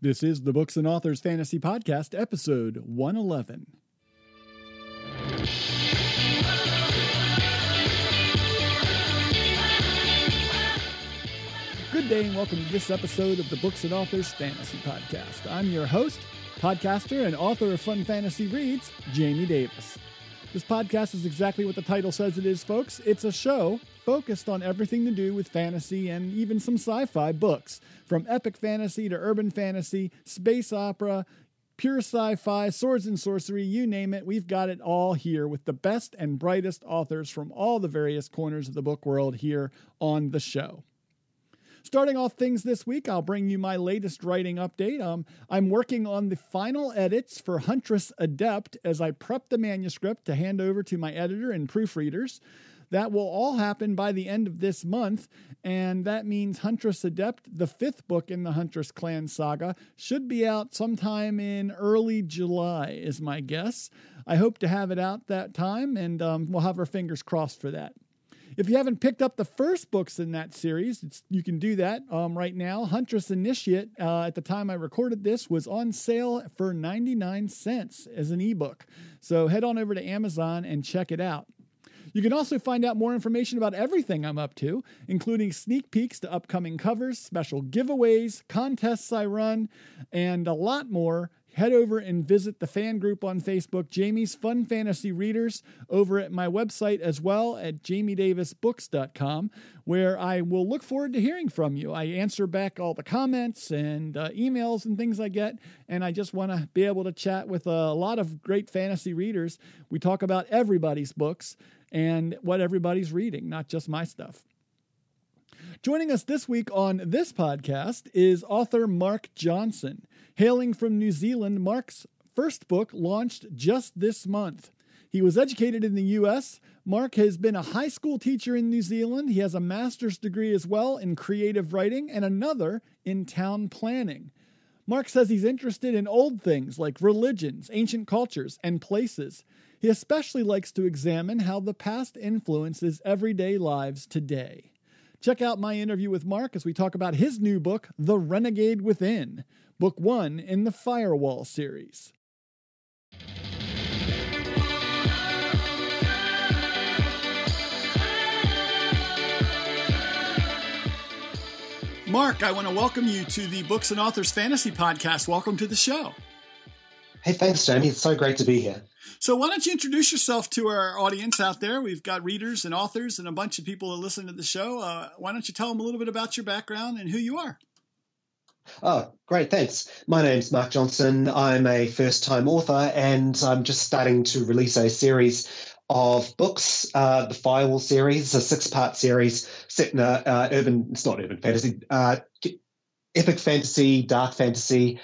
This is the Books and Authors Fantasy Podcast, episode 111. Good day and welcome to this episode of the Books and Authors Fantasy Podcast. I'm your host, podcaster, and author of Fun Fantasy Reads, Jamie Davis. This podcast is exactly what the title says it is, folks. It's a show focused on everything to do with fantasy and even some sci fi books, from epic fantasy to urban fantasy, space opera, pure sci fi, swords and sorcery, you name it. We've got it all here with the best and brightest authors from all the various corners of the book world here on the show. Starting off things this week, I'll bring you my latest writing update. Um, I'm working on the final edits for Huntress Adept as I prep the manuscript to hand over to my editor and proofreaders. That will all happen by the end of this month, and that means Huntress Adept, the fifth book in the Huntress Clan saga, should be out sometime in early July, is my guess. I hope to have it out that time, and um, we'll have our fingers crossed for that. If you haven't picked up the first books in that series, you can do that um, right now. Huntress Initiate, uh, at the time I recorded this, was on sale for 99 cents as an ebook. So head on over to Amazon and check it out. You can also find out more information about everything I'm up to, including sneak peeks to upcoming covers, special giveaways, contests I run, and a lot more head over and visit the fan group on Facebook, Jamie's Fun Fantasy Readers, over at my website as well at jamiedavisbooks.com, where I will look forward to hearing from you. I answer back all the comments and uh, emails and things I get, and I just want to be able to chat with a lot of great fantasy readers. We talk about everybody's books and what everybody's reading, not just my stuff. Joining us this week on this podcast is author Mark Johnson. Hailing from New Zealand, Mark's first book launched just this month. He was educated in the U.S. Mark has been a high school teacher in New Zealand. He has a master's degree as well in creative writing and another in town planning. Mark says he's interested in old things like religions, ancient cultures, and places. He especially likes to examine how the past influences everyday lives today. Check out my interview with Mark as we talk about his new book, The Renegade Within book one in the Firewall series. Mark, I want to welcome you to the Books and Authors Fantasy Podcast. Welcome to the show. Hey, thanks, Jamie. It's so great to be here. So, why don't you introduce yourself to our audience out there? We've got readers and authors and a bunch of people that listen to the show. Uh, why don't you tell them a little bit about your background and who you are? Oh, great. Thanks. My name's Mark Johnson. I'm a first time author and I'm just starting to release a series of books, uh, the Firewall series, a six part series set in a uh, urban, it's not urban fantasy, uh, epic fantasy, dark fantasy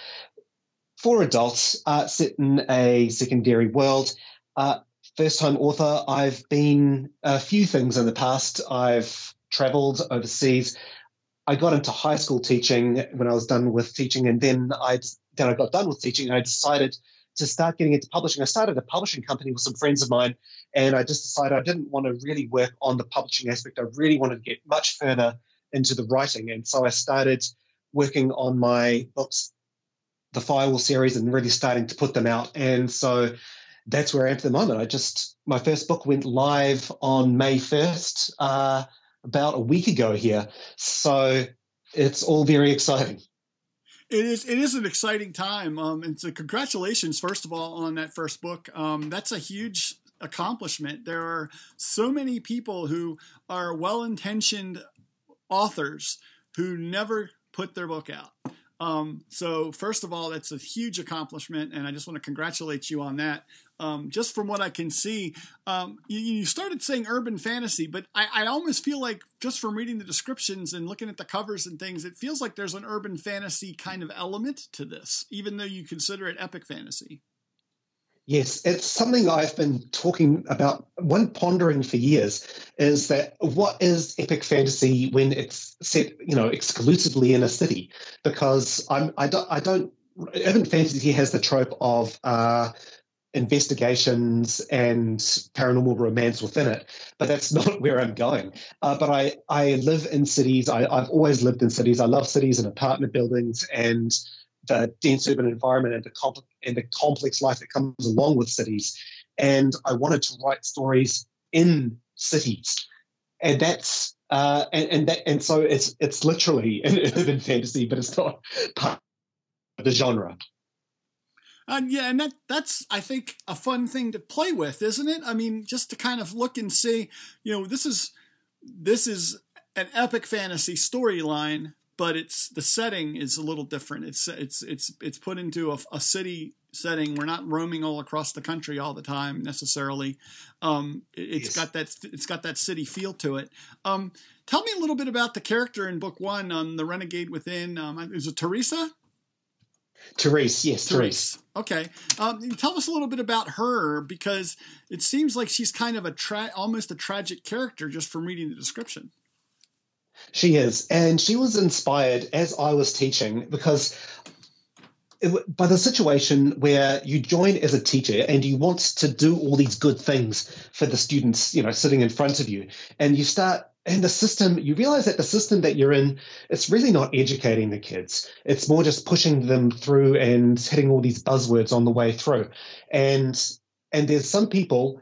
for adults uh, set in a secondary world. Uh, first time author, I've been a few things in the past. I've traveled overseas. I got into high school teaching when I was done with teaching, and then I then I got done with teaching. And I decided to start getting into publishing. I started a publishing company with some friends of mine, and I just decided I didn't want to really work on the publishing aspect. I really wanted to get much further into the writing, and so I started working on my books, the Firewall series, and really starting to put them out. And so that's where I am at the moment. I just my first book went live on May first. Uh, about a week ago here. So it's all very exciting. It is. It is an exciting time. Um, and so, congratulations, first of all, on that first book. Um, that's a huge accomplishment. There are so many people who are well-intentioned authors who never put their book out. Um, so, first of all, that's a huge accomplishment, and I just want to congratulate you on that. Um, just from what I can see, um, you, you, started saying urban fantasy, but I, I, almost feel like just from reading the descriptions and looking at the covers and things, it feels like there's an urban fantasy kind of element to this, even though you consider it epic fantasy. Yes, it's something I've been talking about, one pondering for years, is that what is epic fantasy when it's set, you know, exclusively in a city? Because I'm, I don't, I don't, urban fantasy has the trope of uh, investigations and paranormal romance within it, but that's not where I'm going. Uh, but I, I live in cities. I, I've always lived in cities. I love cities and apartment buildings and the dense urban environment and the, comp- and the complex life that comes along with cities. And I wanted to write stories in cities, and that's uh, and and that and so it's it's literally an urban fantasy, but it's not part of the genre. And yeah, and that that's I think a fun thing to play with, isn't it? I mean, just to kind of look and see, you know, this is this is an epic fantasy storyline, but it's the setting is a little different. It's it's it's it's put into a, a city setting. We're not roaming all across the country all the time necessarily. Um, it, has yes. got that it's got that city feel to it. Um, tell me a little bit about the character in book one, um, the Renegade Within. Um, is it Teresa? Therese, yes, Therese. Okay, um, tell us a little bit about her because it seems like she's kind of a tra- almost a tragic character just from reading the description. She is, and she was inspired as I was teaching because it, by the situation where you join as a teacher and you want to do all these good things for the students, you know, sitting in front of you, and you start and the system you realize that the system that you're in it's really not educating the kids. It's more just pushing them through and hitting all these buzzwords on the way through. And and there's some people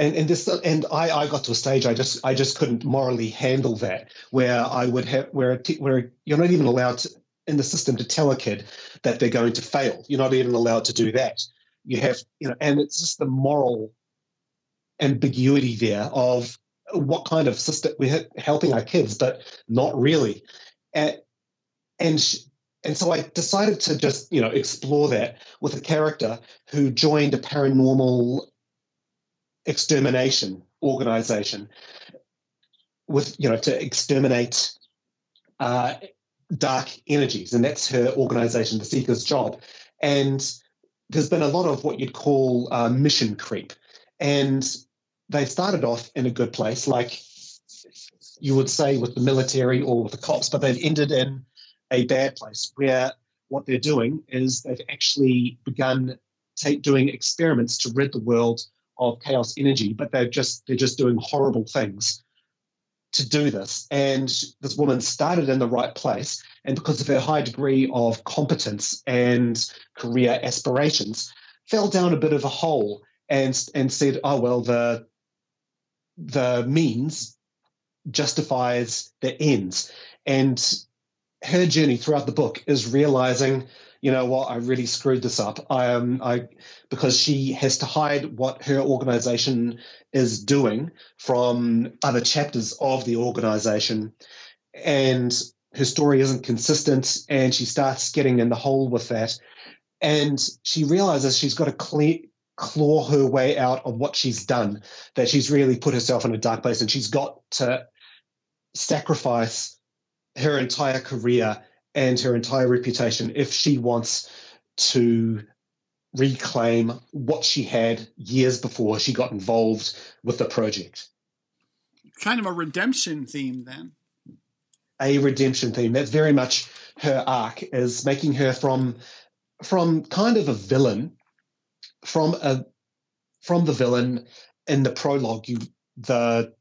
and and this and I, I got to a stage I just I just couldn't morally handle that where I would have where where you're not even allowed to, in the system to tell a kid that they're going to fail. You're not even allowed to do that. You have you know and it's just the moral ambiguity there of what kind of system we're helping our kids but not really. And and and so I decided to just you know explore that with a character who joined a paranormal extermination organization with you know to exterminate uh, dark energies, and that's her organization, the Seeker's job. And there's been a lot of what you'd call uh, mission creep, and they started off in a good place, like you would say with the military or with the cops, but they've ended in a bad place where what they're doing is they've actually begun take, doing experiments to rid the world of chaos energy, but they're just they're just doing horrible things to do this. And this woman started in the right place, and because of her high degree of competence and career aspirations, fell down a bit of a hole and and said, "Oh well, the the means justifies the ends." And her journey throughout the book is realizing you know what, I really screwed this up. I um, I because she has to hide what her organization is doing from other chapters of the organization, and her story isn't consistent, and she starts getting in the hole with that, and she realizes she's got to clear claw her way out of what she's done, that she's really put herself in a dark place and she's got to sacrifice her entire career and her entire reputation if she wants to reclaim what she had years before she got involved with the project. Kind of a redemption theme, then. A redemption theme. That's very much her arc, is making her from from kind of a villain, from a from the villain in the prologue. You the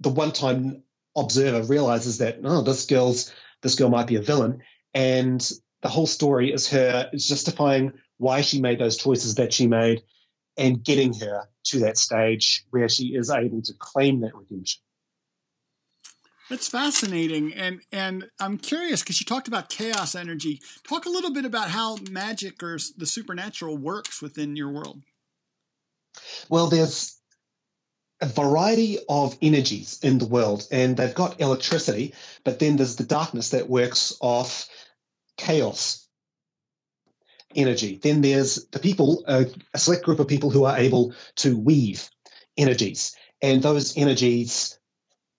the one time observer realizes that oh, this girl's this girl might be a villain. And the whole story is her is justifying why she made those choices that she made and getting her to that stage where she is able to claim that redemption. That's fascinating, and and I'm curious because you talked about chaos energy. Talk a little bit about how magic or the supernatural works within your world. Well, there's a variety of energies in the world, and they've got electricity, but then there's the darkness that works off chaos energy. Then there's the people, a, a select group of people who are able to weave energies, and those energies,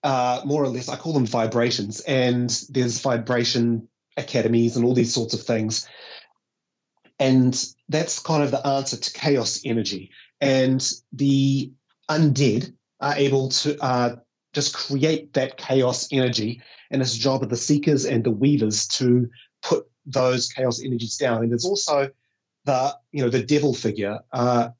uh, more or less, I call them vibrations, and there's vibration academies and all these sorts of things. And that's kind of the answer to chaos energy. And the undead are able to uh, just create that chaos energy, and it's the job of the seekers and the weavers to put those chaos energies down. And there's also the you know the devil figure, uh,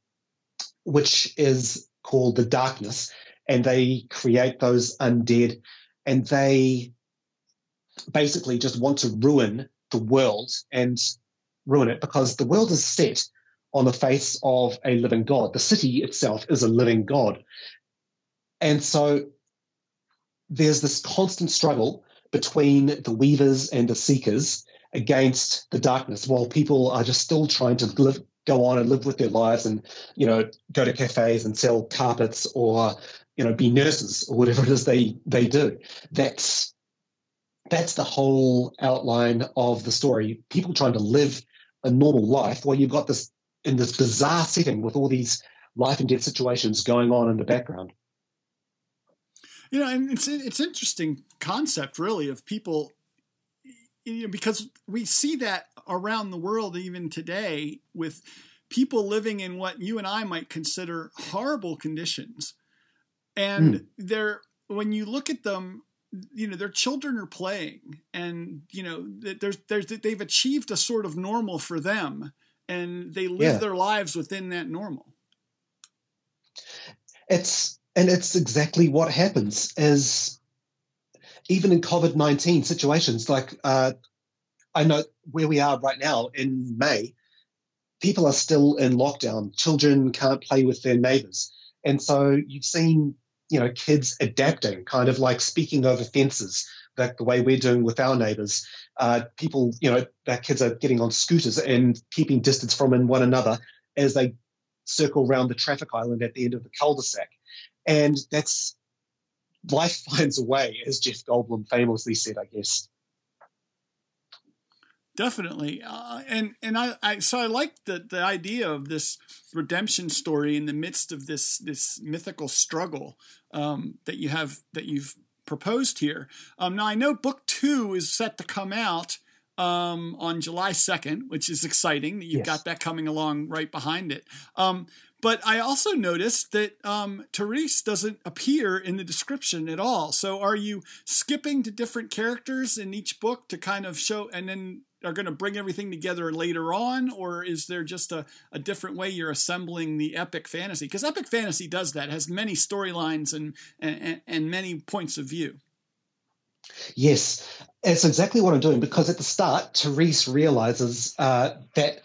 which is called the darkness, and they create those undead, and they basically just want to ruin the world and ruin it because the world is set on the face of a living God. The city itself is a living God. And so there's this constant struggle between the weavers and the seekers against the darkness while people are just still trying to live, go on and live with their lives and, you know, go to cafes and sell carpets or, you know, be nurses or whatever it is they, they do. That's, that's the whole outline of the story. People trying to live a normal life while you've got this in this bizarre setting with all these life and death situations going on in the background. You know, and it's it's interesting concept really of people you know, because we see that around the world even today with people living in what you and I might consider horrible conditions. And mm. they're when you look at them, you know, their children are playing and you know, there's there's they've achieved a sort of normal for them and they live yeah. their lives within that normal. It's and it's exactly what happens is even in COVID nineteen situations, like uh, I know where we are right now in May, people are still in lockdown. Children can't play with their neighbors, and so you've seen you know kids adapting, kind of like speaking over fences, the way we're doing with our neighbors uh, people, you know, their kids are getting on scooters and keeping distance from one another as they circle around the traffic island at the end of the cul-de-sac. And that's life finds a way, as Jeff Goldblum famously said, I guess. Definitely, uh, and and I, I so I like the the idea of this redemption story in the midst of this this mythical struggle um, that you have that you've proposed here. Um, now I know book two is set to come out um, on July 2nd, which is exciting that you've yes. got that coming along right behind it. Um, but I also noticed that um, Therese doesn't appear in the description at all. So are you skipping to different characters in each book to kind of show, and then are going to bring everything together later on, or is there just a, a different way you're assembling the epic fantasy? Because epic fantasy does that, has many storylines and, and, and many points of view. Yes, it's exactly what I'm doing because at the start, Therese realizes uh, that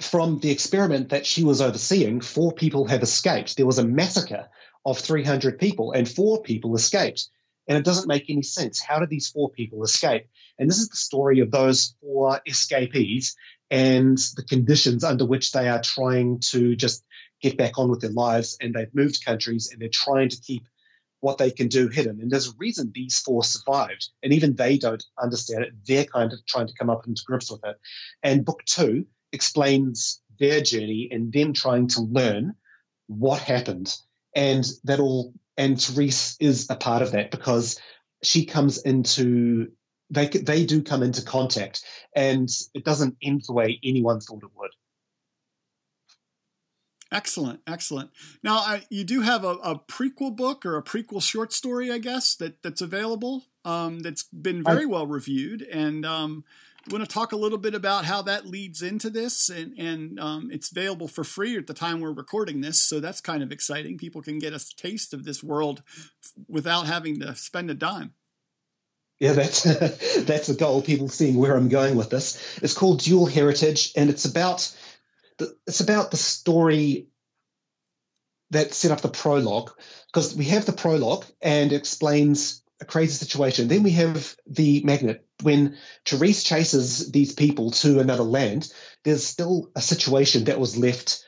from the experiment that she was overseeing, four people have escaped. There was a massacre of 300 people, and four people escaped. And it doesn't make any sense. How did these four people escape? And this is the story of those four escapees and the conditions under which they are trying to just get back on with their lives. And they've moved countries and they're trying to keep what they can do hidden. And there's a reason these four survived. And even they don't understand it. They're kind of trying to come up into grips with it. And book two explains their journey and them trying to learn what happened. And that all, and Therese is a part of that because she comes into they they do come into contact, and it doesn't end the way anyone thought it would. Excellent, excellent. Now I, you do have a, a, prequel book or a prequel short story, I guess that that's available. Um, that's been very well reviewed, and um, want to talk a little bit about how that leads into this, and and um, it's available for free at the time we're recording this, so that's kind of exciting. People can get a taste of this world without having to spend a dime. Yeah, that's that's the goal. People seeing where I'm going with this. It's called Dual Heritage, and it's about the, it's about the story that set up the prologue. Because we have the prologue and explains a crazy situation. Then we have the magnet. When Therese chases these people to another land, there's still a situation that was left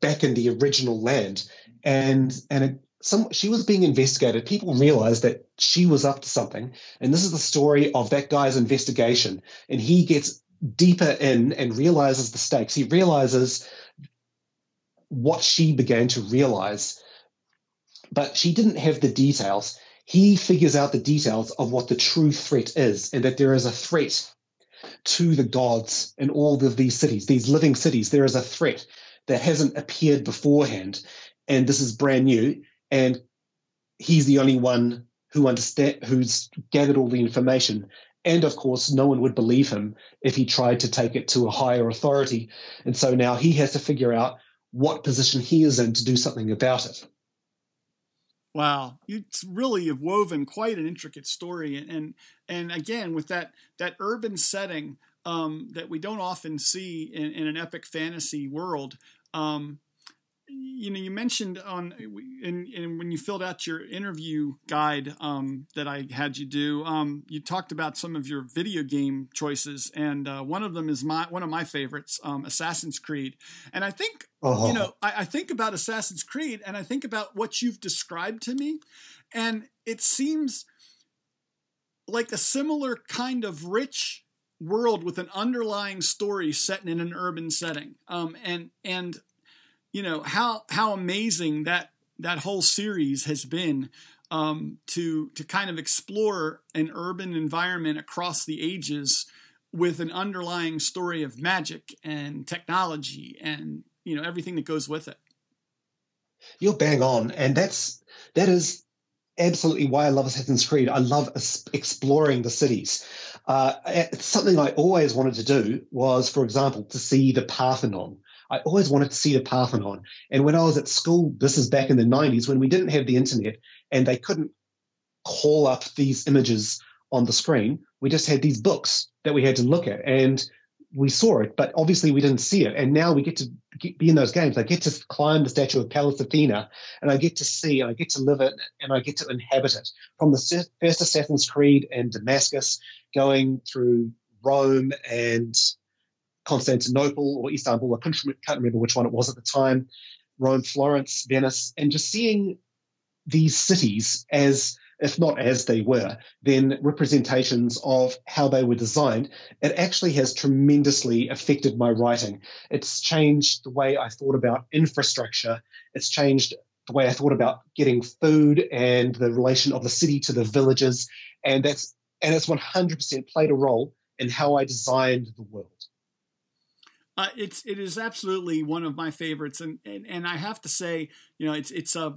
back in the original land, and and it some she was being investigated. People realized that she was up to something, and this is the story of that guy's investigation. And he gets deeper in and realizes the stakes. He realizes what she began to realize, but she didn't have the details. He figures out the details of what the true threat is, and that there is a threat to the gods in all of these cities, these living cities. There is a threat that hasn't appeared beforehand, and this is brand new and he's the only one who understand who's gathered all the information. And of course, no one would believe him if he tried to take it to a higher authority. And so now he has to figure out what position he is in to do something about it. Wow, you really have woven quite an intricate story, and and, and again with that that urban setting, um, that we don't often see in, in an epic fantasy world. Um, you know, you mentioned on in, in, when you filled out your interview guide um, that I had you do, um, you talked about some of your video game choices, and uh, one of them is my one of my favorites, um, Assassin's Creed. And I think uh-huh. you know, I, I think about Assassin's Creed, and I think about what you've described to me, and it seems like a similar kind of rich world with an underlying story set in an urban setting. Um, and and you know how how amazing that that whole series has been um, to to kind of explore an urban environment across the ages with an underlying story of magic and technology and you know everything that goes with it. You're bang on, and that's that is absolutely why I love Assassin's Creed. I love exploring the cities. Uh, something I always wanted to do was, for example, to see the Parthenon. I always wanted to see the Parthenon. And when I was at school, this is back in the 90s when we didn't have the internet and they couldn't call up these images on the screen, we just had these books that we had to look at. And we saw it, but obviously we didn't see it. And now we get to be in those games. I get to climb the statue of Pallas Athena, and I get to see, and I get to live it, and I get to inhabit it. From the first Assassin's Creed and Damascus, going through Rome and Constantinople or Istanbul, I can't remember which one it was at the time, Rome, Florence, Venice, and just seeing these cities as if not as they were, then representations of how they were designed, it actually has tremendously affected my writing. It's changed the way I thought about infrastructure. It's changed the way I thought about getting food and the relation of the city to the villages. And that's and it's 100% played a role in how I designed the world. Uh, it's it is absolutely one of my favorites, and, and and I have to say, you know, it's it's a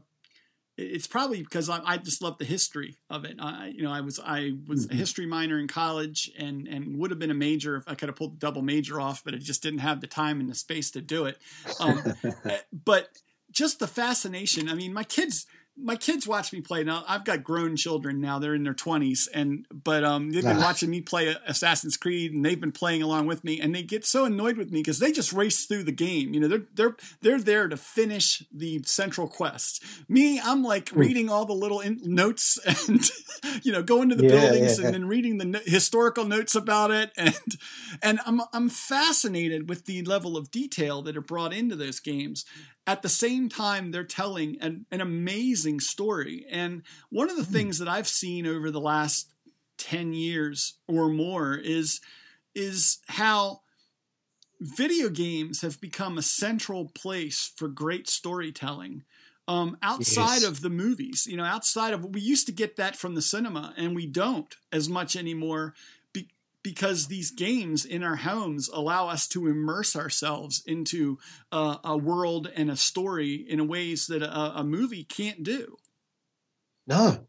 it's probably because I, I, just love the history of it. I, you know, I was I was mm-hmm. a history minor in college, and and would have been a major if I could have pulled the double major off, but I just didn't have the time and the space to do it. Um, eh, but just the fascination. I mean, my kids my kids watch me play now. I've got grown children now; they're in their twenties, and but um, they've been watching me play Assassin's Creed, and they've been playing along with me, and they get so annoyed with me because they just race through the game. You know, they're they're they're there to finish the central quest. Me, I'm like hmm. reading all the little in- notes and you know going to the yeah, buildings yeah. and then reading the no- historical notes about it, and and I'm I'm fascinated with the level of detail that are brought into those games at the same time they're telling an, an amazing story and one of the mm. things that i've seen over the last 10 years or more is is how video games have become a central place for great storytelling um, outside yes. of the movies you know outside of we used to get that from the cinema and we don't as much anymore because these games in our homes allow us to immerse ourselves into uh, a world and a story in ways that a, a movie can't do. No,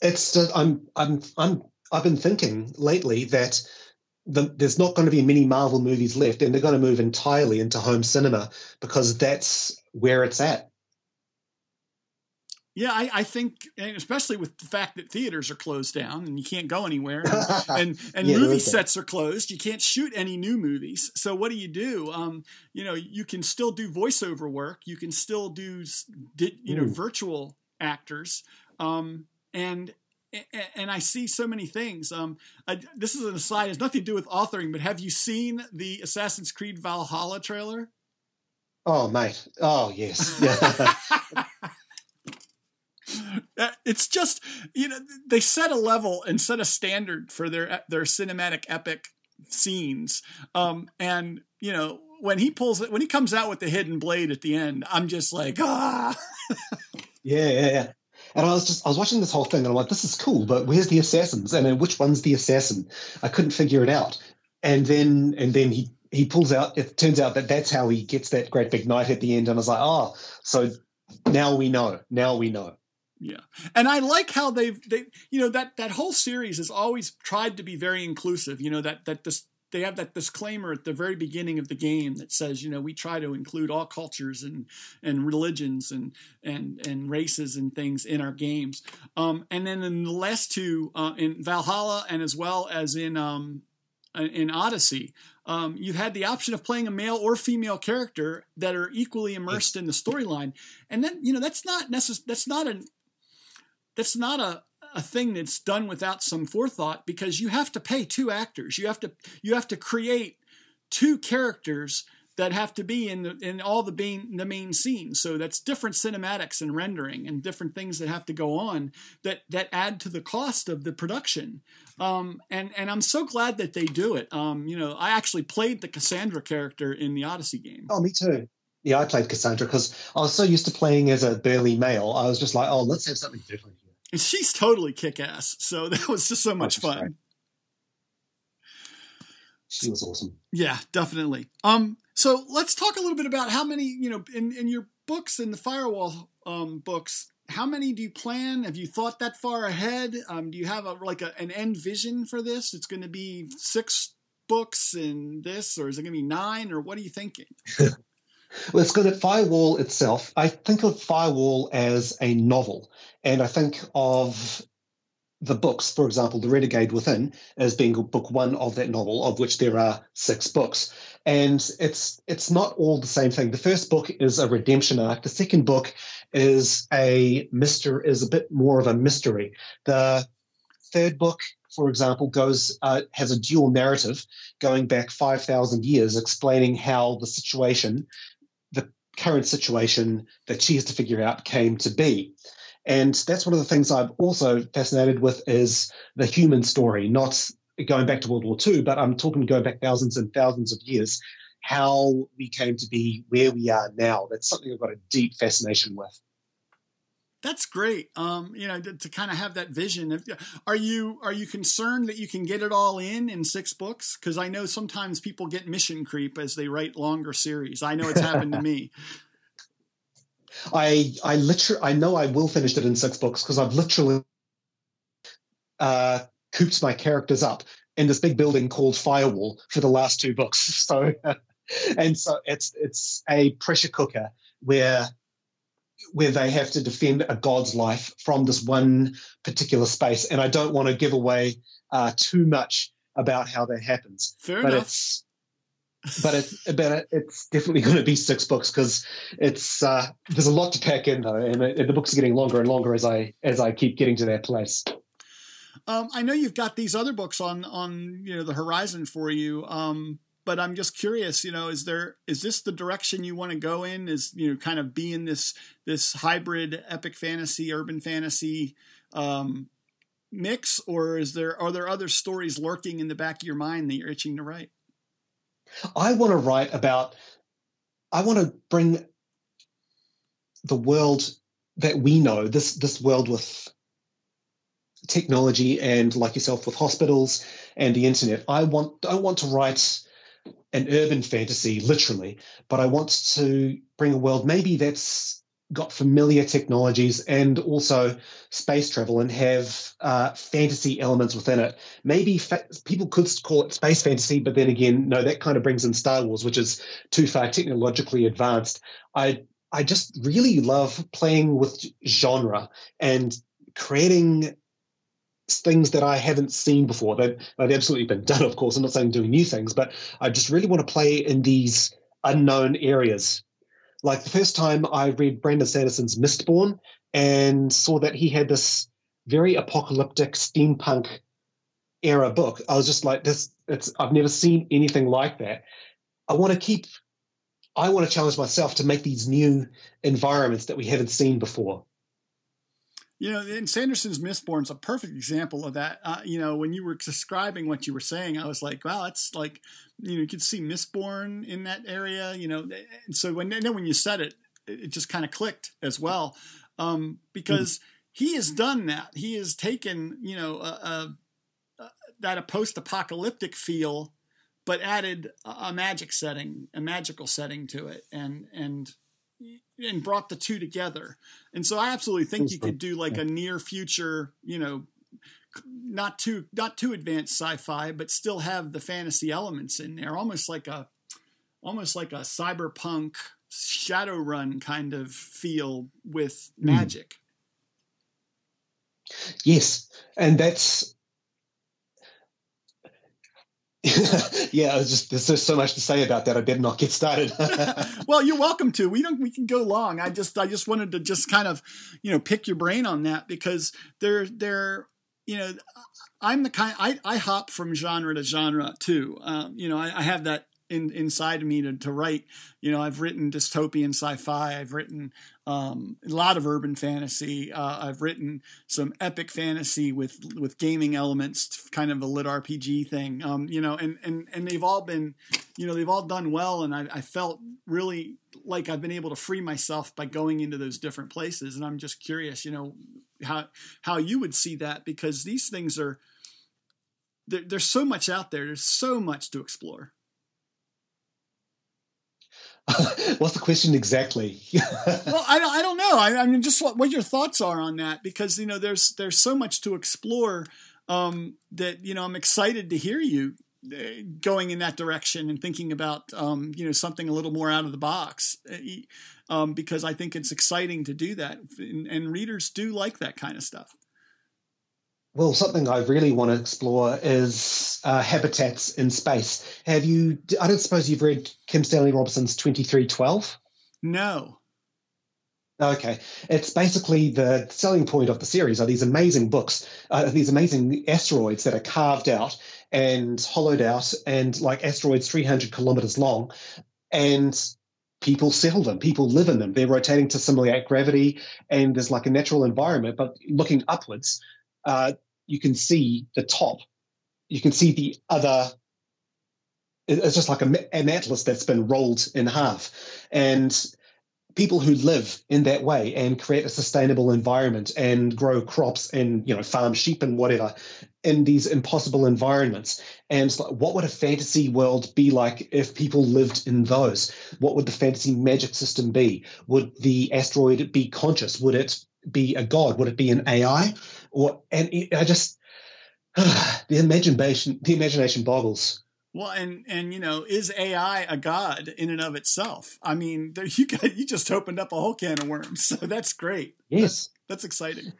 it's just, I'm I'm I'm I've been thinking lately that the, there's not going to be many Marvel movies left, and they're going to move entirely into home cinema because that's where it's at. Yeah, I, I, think, especially with the fact that theaters are closed down and you can't go anywhere, and and, and yeah, movie sets are closed, you can't shoot any new movies. So what do you do? Um, you know, you can still do voiceover work, you can still do, you know, virtual actors, um, and and I see so many things. Um, I, this is an aside; it has nothing to do with authoring. But have you seen the Assassin's Creed Valhalla trailer? Oh, mate! Oh, yes. Uh, it's just you know they set a level and set a standard for their their cinematic epic scenes um and you know when he pulls it when he comes out with the hidden blade at the end i'm just like ah yeah yeah yeah and I was just I was watching this whole thing and I'm like, this is cool, but where's the assassins? And then which one's the assassin? I couldn't figure it out. And then and then he he pulls out. It turns out that that's how he gets that great big knight at the end. And I was like, oh, so now we know. Now we know. Yeah, and I like how they've they you know that that whole series has always tried to be very inclusive. You know that that this they have that disclaimer at the very beginning of the game that says you know we try to include all cultures and and religions and and and races and things in our games. Um, and then in the last two uh, in Valhalla and as well as in um, uh, in Odyssey, um, you've had the option of playing a male or female character that are equally immersed in the storyline, and then you know that's not necess- that's not an that's not a a thing that's done without some forethought because you have to pay two actors. You have to you have to create two characters that have to be in the, in all the main the main scenes. So that's different cinematics and rendering and different things that have to go on that that add to the cost of the production. Um, and and I'm so glad that they do it. Um, you know, I actually played the Cassandra character in the Odyssey game. Oh, me too. Yeah, I played Cassandra because I was so used to playing as a burly male. I was just like, oh, let's have something different. And she's totally kick ass. So that was just so much fun. Great. She was awesome. Yeah, definitely. Um, so let's talk a little bit about how many, you know, in, in your books, in the firewall um, books, how many do you plan? Have you thought that far ahead? Um, do you have a, like a, an end vision for this? It's going to be six books in this, or is it going to be nine, or what are you thinking? well, it's good at Firewall itself. I think of Firewall as a novel, and I think of the books, for example, The Renegade Within, as being book one of that novel, of which there are six books. And it's it's not all the same thing. The first book is a redemption arc. The second book is a mystery is a bit more of a mystery. The third book, for example, goes uh, has a dual narrative going back five thousand years, explaining how the situation, the current situation that she has to figure out, came to be. And that's one of the things I'm also fascinated with is the human story, not going back to World War II, but I'm talking going back thousands and thousands of years, how we came to be where we are now. That's something I've got a deep fascination with. That's great. Um, you know, to, to kind of have that vision. Are you are you concerned that you can get it all in in six books? Because I know sometimes people get mission creep as they write longer series. I know it's happened to me. I I literally I know I will finish it in six books because I've literally uh, cooped my characters up in this big building called Firewall for the last two books. So and so it's it's a pressure cooker where where they have to defend a god's life from this one particular space. And I don't want to give away uh, too much about how that happens. Fair but enough. It's, but it's but it's definitely going to be six books because it's uh, there's a lot to pack in though, and, and, the books are getting longer and longer as I as I keep getting to that place. Um, I know you've got these other books on on you know the horizon for you, um, but I'm just curious. You know, is there is this the direction you want to go in? Is you know kind of be in this this hybrid epic fantasy, urban fantasy um, mix, or is there are there other stories lurking in the back of your mind that you're itching to write? I want to write about, I want to bring the world that we know, this this world with technology and like yourself with hospitals and the internet. I want don't want to write an urban fantasy literally, but I want to bring a world maybe that's got familiar technologies and also space travel and have uh, fantasy elements within it. Maybe fa- people could call it space fantasy, but then again, no, that kind of brings in Star Wars, which is too far technologically advanced. I I just really love playing with genre and creating things that I haven't seen before. They've, they've absolutely been done, of course. I'm not saying doing new things, but I just really want to play in these unknown areas like the first time I read Brandon Sanderson's Mistborn and saw that he had this very apocalyptic steampunk era book, I was just like, this, it's, I've never seen anything like that. I want to keep, I want to challenge myself to make these new environments that we haven't seen before. You know, and Sanderson's Mistborn is a perfect example of that. Uh, you know, when you were describing what you were saying, I was like, wow, it's like, you know, you could see Mistborn in that area, you know. And so when, then when you said it, it just kind of clicked as well. Um, because mm-hmm. he has done that. He has taken, you know, a, a, a, that a post apocalyptic feel, but added a magic setting, a magical setting to it. And, and, and brought the two together. And so I absolutely think you could do like a near future, you know, not too not too advanced sci-fi, but still have the fantasy elements in there, almost like a almost like a cyberpunk Shadowrun kind of feel with hmm. magic. Yes, and that's yeah, just there's just so much to say about that. I better not get started. well, you're welcome to. We don't. We can go long. I just I just wanted to just kind of you know pick your brain on that because they're they're you know I'm the kind I I hop from genre to genre too. Um, you know I, I have that in, inside of me to, to write. You know, I've written dystopian sci-fi. I've written um, a lot of urban fantasy. Uh, I've written some epic fantasy with with gaming elements, kind of a lit RPG thing. Um, you know, and and and they've all been, you know, they've all done well, and I, I felt really like I've been able to free myself by going into those different places. And I'm just curious, you know, how how you would see that because these things are. There, there's so much out there. There's so much to explore. What's the question exactly? well, I, I don't know. I, I, mean, just what, what your thoughts are on that, because you know, there's there's so much to explore um, that you know I'm excited to hear you uh, going in that direction and thinking about um, you know something a little more out of the box, uh, um, because I think it's exciting to do that, and, and readers do like that kind of stuff. Well, something I really want to explore is uh, habitats in space. Have you? I don't suppose you've read Kim Stanley Robinson's Twenty Three Twelve. No. Okay, it's basically the selling point of the series are these amazing books, uh, these amazing asteroids that are carved out and hollowed out, and like asteroids 300 kilometers long, and people settle them, people live in them. They're rotating to simulate gravity, and there's like a natural environment. But looking upwards, uh, you can see the top. You can see the other. It's just like a, an atlas that's been rolled in half. And people who live in that way and create a sustainable environment and grow crops and you know farm sheep and whatever in these impossible environments and what would a fantasy world be like if people lived in those what would the fantasy magic system be would the asteroid be conscious would it be a god would it be an ai or and it, I just the imagination the imagination boggles. Well, and and you know, is AI a god in and of itself? I mean, there, you got you just opened up a whole can of worms, so that's great. Yes, that's, that's exciting.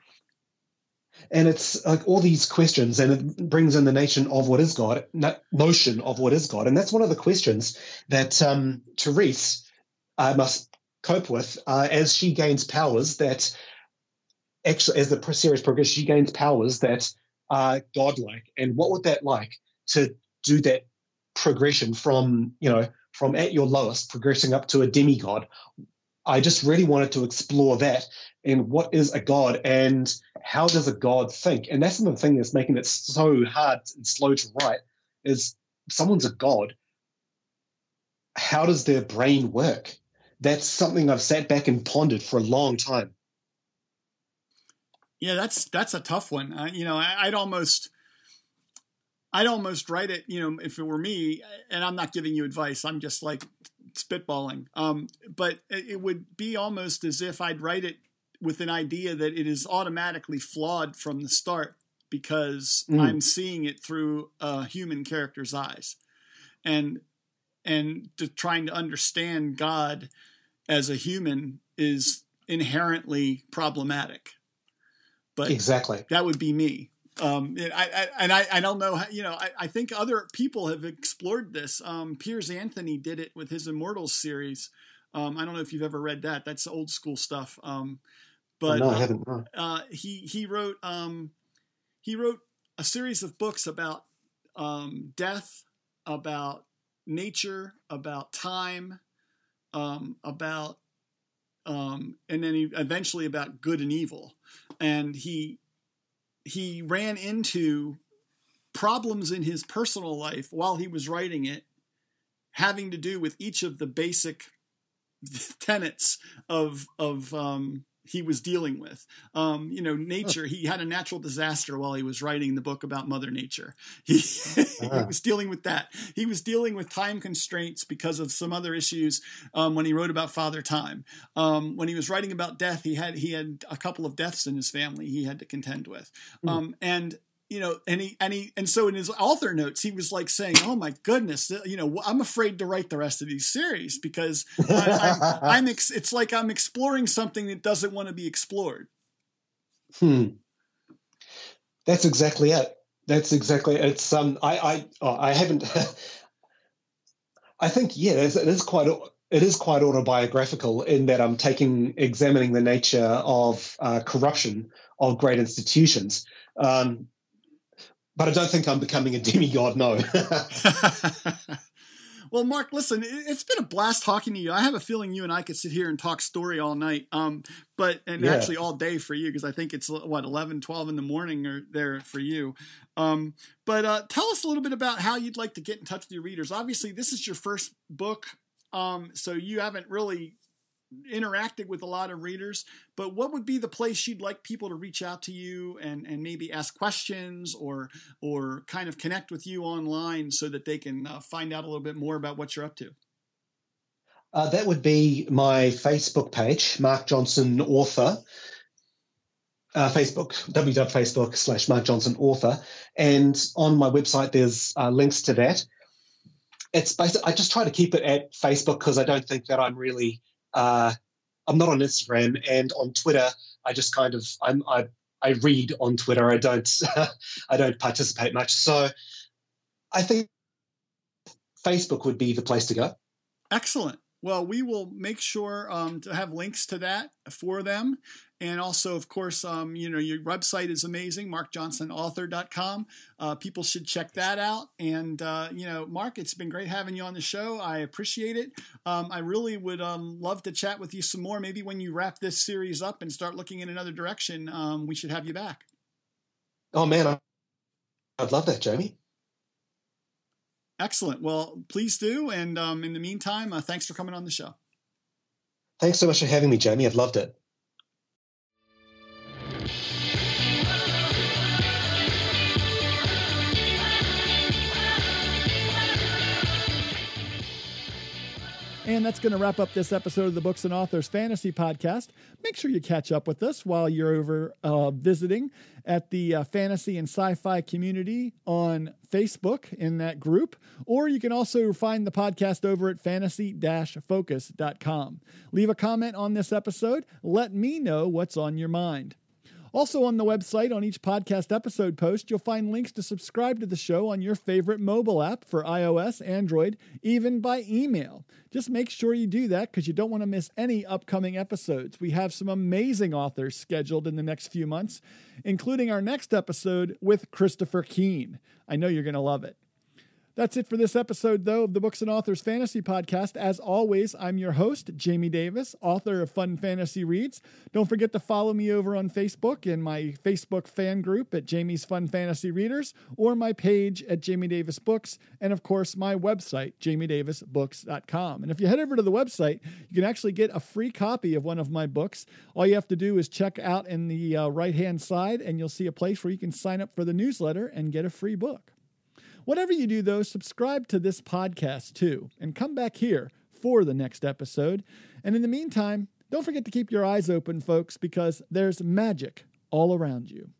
And it's like all these questions, and it brings in the nation of what is God, notion of what is God, and that's one of the questions that um, Therese uh, must cope with uh, as she gains powers that actually, as the series progresses, she gains powers that are godlike. And what would that like to do that progression from, you know, from at your lowest progressing up to a demigod? I just really wanted to explore that and what is a god and how does a god think? And that's the thing that's making it so hard and slow to write is someone's a god. How does their brain work? That's something I've sat back and pondered for a long time. Yeah, that's that's a tough one. Uh, you know, I, would almost, I'd almost write it. You know, if it were me, and I'm not giving you advice, I'm just like spitballing. Um, but it, it would be almost as if I'd write it with an idea that it is automatically flawed from the start because mm. I'm seeing it through a human character's eyes, and and to trying to understand God as a human is inherently problematic. But exactly that would be me. Um, and I, I, and I, I don't know how, you know, I, I think other people have explored this. Um, Piers Anthony did it with his Immortals series. Um, I don't know if you've ever read that. That's old school stuff. Um, but no, I haven't. No. Uh, he he wrote um, he wrote a series of books about um, death, about nature, about time, um, about um, and then he eventually about good and evil and he he ran into problems in his personal life while he was writing it having to do with each of the basic tenets of of um, he was dealing with. Um, you know, nature. He had a natural disaster while he was writing the book about Mother Nature. He, uh-huh. he was dealing with that. He was dealing with time constraints because of some other issues um, when he wrote about Father Time. Um, when he was writing about death, he had he had a couple of deaths in his family he had to contend with, mm. and you know, and he and he and so in his author notes, he was like saying, "Oh my goodness, you know, I'm afraid to write the rest of these series because I, I'm, I'm ex- it's like I'm exploring something that doesn't want to be explored." Hmm. That's exactly it. That's exactly. It's um. I I oh, I haven't. I think yeah, it is, it is quite it is quite autobiographical in that I'm taking examining the nature of uh, corruption of great institutions. Um, but I don't think I'm becoming a demigod. No. Well, Mark, listen, it's been a blast talking to you. I have a feeling you and I could sit here and talk story all night. Um, but and yeah. actually all day for you because I think it's what 11, 12 in the morning or there for you. Um, but uh, tell us a little bit about how you'd like to get in touch with your readers. Obviously, this is your first book, um, so you haven't really interacted with a lot of readers, but what would be the place you'd like people to reach out to you and, and maybe ask questions or or kind of connect with you online so that they can uh, find out a little bit more about what you're up to? Uh, that would be my Facebook page, Mark Johnson Author. Uh, Facebook, www.facebook slash Mark Johnson Author. And on my website, there's uh, links to that. It's basically, I just try to keep it at Facebook because I don't think that I'm really uh, I'm not on Instagram and on Twitter. I just kind of I'm, I I read on Twitter. I don't I don't participate much. So I think Facebook would be the place to go. Excellent. Well, we will make sure um, to have links to that for them. And also, of course, um, you know, your website is amazing, markjohnsonauthor.com. Uh, people should check that out. And, uh, you know, Mark, it's been great having you on the show. I appreciate it. Um, I really would um, love to chat with you some more. Maybe when you wrap this series up and start looking in another direction, um, we should have you back. Oh, man. I'd love that, Jamie. Excellent. Well, please do. And um, in the meantime, uh, thanks for coming on the show. Thanks so much for having me, Jamie. I've loved it. And that's going to wrap up this episode of the Books and Authors Fantasy Podcast. Make sure you catch up with us while you're over uh, visiting at the uh, fantasy and sci fi community on Facebook in that group, or you can also find the podcast over at fantasy focus.com. Leave a comment on this episode. Let me know what's on your mind. Also, on the website, on each podcast episode post, you'll find links to subscribe to the show on your favorite mobile app for iOS, Android, even by email. Just make sure you do that because you don't want to miss any upcoming episodes. We have some amazing authors scheduled in the next few months, including our next episode with Christopher Keene. I know you're going to love it. That's it for this episode, though, of the Books and Authors Fantasy Podcast. As always, I'm your host, Jamie Davis, author of Fun Fantasy Reads. Don't forget to follow me over on Facebook in my Facebook fan group at Jamie's Fun Fantasy Readers or my page at Jamie Davis Books, and of course, my website, jamiedavisbooks.com. And if you head over to the website, you can actually get a free copy of one of my books. All you have to do is check out in the uh, right hand side, and you'll see a place where you can sign up for the newsletter and get a free book. Whatever you do, though, subscribe to this podcast too, and come back here for the next episode. And in the meantime, don't forget to keep your eyes open, folks, because there's magic all around you.